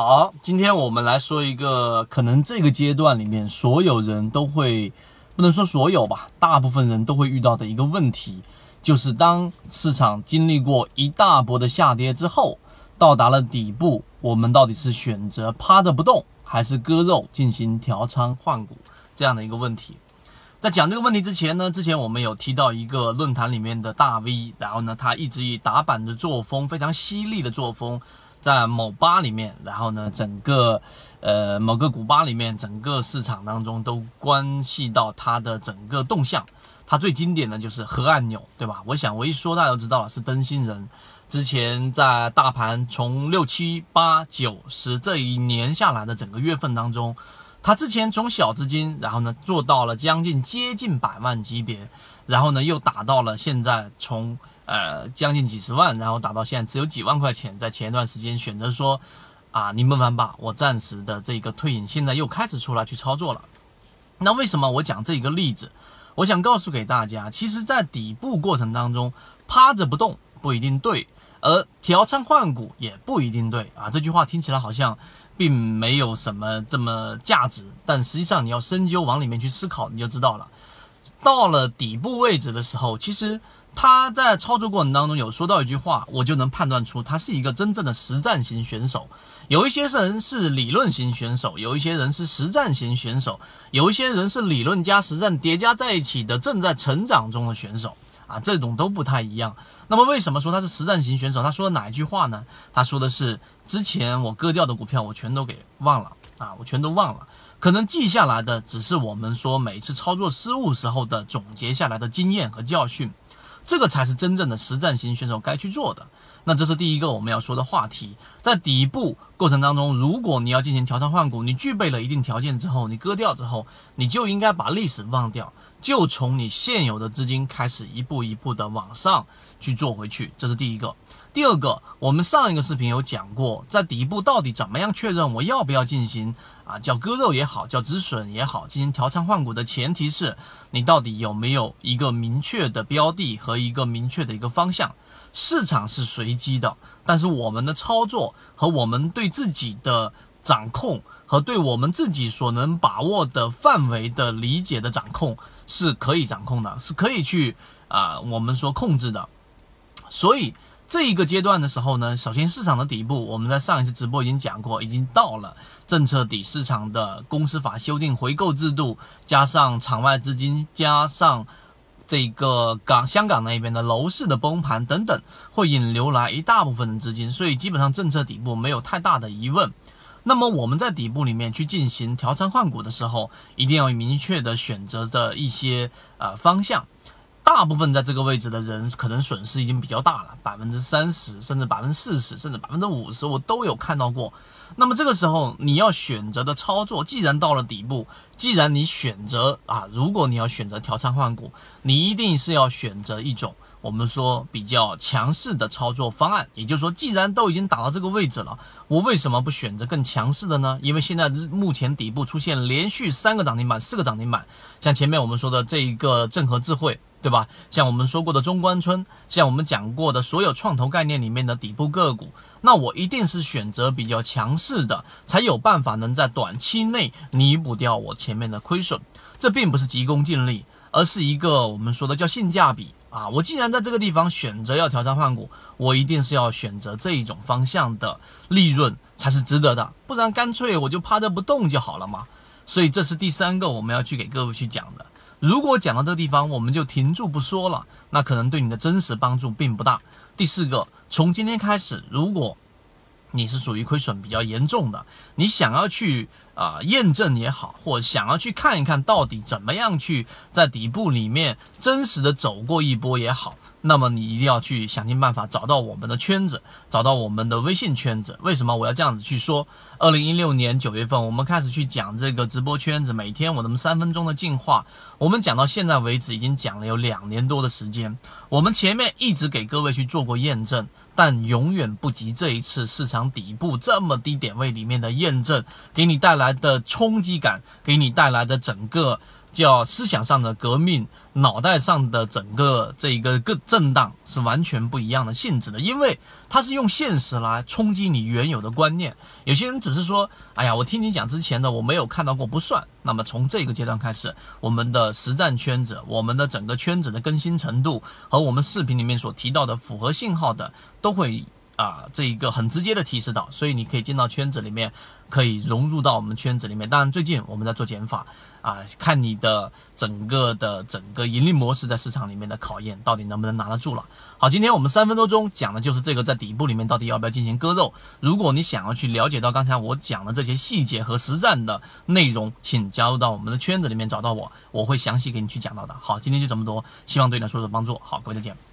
好，今天我们来说一个可能这个阶段里面所有人都会，不能说所有吧，大部分人都会遇到的一个问题，就是当市场经历过一大波的下跌之后，到达了底部，我们到底是选择趴着不动，还是割肉进行调仓换股这样的一个问题？在讲这个问题之前呢，之前我们有提到一个论坛里面的大 V，然后呢，他一直以打板的作风，非常犀利的作风。在某吧里面，然后呢，整个呃某个古吧里面，整个市场当中都关系到它的整个动向。它最经典的就是核按钮，对吧？我想我一说大家都知道了，是灯芯人。之前在大盘从六七八九十这一年下来的整个月份当中，他之前从小资金，然后呢做到了将近接近百万级别，然后呢又打到了现在从。呃，将近几十万，然后打到现在只有几万块钱，在前一段时间选择说，啊，你们玩吧，我暂时的这个退隐，现在又开始出来去操作了。那为什么我讲这一个例子？我想告诉给大家，其实，在底部过程当中，趴着不动不一定对，而调仓换股也不一定对啊。这句话听起来好像并没有什么这么价值，但实际上你要深究往里面去思考，你就知道了。到了底部位置的时候，其实。他在操作过程当中有说到一句话，我就能判断出他是一个真正的实战型选手。有一些人是理论型选手，有一些人是实战型选手，有一些人是理论加实战叠加在一起的正在成长中的选手啊，这种都不太一样。那么为什么说他是实战型选手？他说的哪一句话呢？他说的是之前我割掉的股票我全都给忘了啊，我全都忘了，可能记下来的只是我们说每次操作失误时候的总结下来的经验和教训。这个才是真正的实战型选手该去做的。那这是第一个我们要说的话题。在底部过程当中，如果你要进行调仓换股，你具备了一定条件之后，你割掉之后，你就应该把历史忘掉，就从你现有的资金开始一步一步的往上去做回去。这是第一个。第二个，我们上一个视频有讲过，在底部到底怎么样确认我要不要进行啊，叫割肉也好，叫止损也好，进行调仓换股的前提是你到底有没有一个明确的标的和一个明确的一个方向。市场是随机的，但是我们的操作和我们对自己的掌控和对我们自己所能把握的范围的理解的掌控是可以掌控的，是可以去啊，我们说控制的，所以。这一个阶段的时候呢，首先市场的底部，我们在上一次直播已经讲过，已经到了政策底，市场的公司法修订回购制度，加上场外资金，加上这个港香港那边的楼市的崩盘等等，会引流来一大部分的资金，所以基本上政策底部没有太大的疑问。那么我们在底部里面去进行调仓换股的时候，一定要明确的选择的一些呃方向。大部分在这个位置的人，可能损失已经比较大了，百分之三十，甚至百分之四十，甚至百分之五十，我都有看到过。那么这个时候，你要选择的操作，既然到了底部，既然你选择啊，如果你要选择调仓换股，你一定是要选择一种。我们说比较强势的操作方案，也就是说，既然都已经打到这个位置了，我为什么不选择更强势的呢？因为现在目前底部出现连续三个涨停板、四个涨停板，像前面我们说的这一个正和智慧，对吧？像我们说过的中关村，像我们讲过的所有创投概念里面的底部个股，那我一定是选择比较强势的，才有办法能在短期内弥补掉我前面的亏损。这并不是急功近利，而是一个我们说的叫性价比。啊，我既然在这个地方选择要调仓换股，我一定是要选择这一种方向的利润才是值得的，不然干脆我就趴着不动就好了嘛。所以这是第三个我们要去给各位去讲的。如果讲到这个地方我们就停住不说了，那可能对你的真实帮助并不大。第四个，从今天开始，如果你是属于亏损比较严重的，你想要去啊验证也好，或想要去看一看到底怎么样去在底部里面真实的走过一波也好。那么你一定要去想尽办法找到我们的圈子，找到我们的微信圈子。为什么我要这样子去说？二零一六年九月份，我们开始去讲这个直播圈子，每天我们三分钟的进化，我们讲到现在为止，已经讲了有两年多的时间。我们前面一直给各位去做过验证，但永远不及这一次市场底部这么低点位里面的验证，给你带来的冲击感，给你带来的整个。叫思想上的革命，脑袋上的整个这一个个震荡是完全不一样的性质的，因为它是用现实来冲击你原有的观念。有些人只是说，哎呀，我听你讲之前的我没有看到过不算。那么从这个阶段开始，我们的实战圈子，我们的整个圈子的更新程度和我们视频里面所提到的符合信号的，都会啊这一个很直接的提示到，所以你可以进到圈子里面。可以融入到我们圈子里面。当然，最近我们在做减法啊，看你的整个的整个盈利模式在市场里面的考验，到底能不能拿得住了。好，今天我们三分多钟讲的就是这个，在底部里面到底要不要进行割肉。如果你想要去了解到刚才我讲的这些细节和实战的内容，请加入到我们的圈子里面找到我，我会详细给你去讲到的。好，今天就这么多，希望对你来说有帮助。好，各位再见。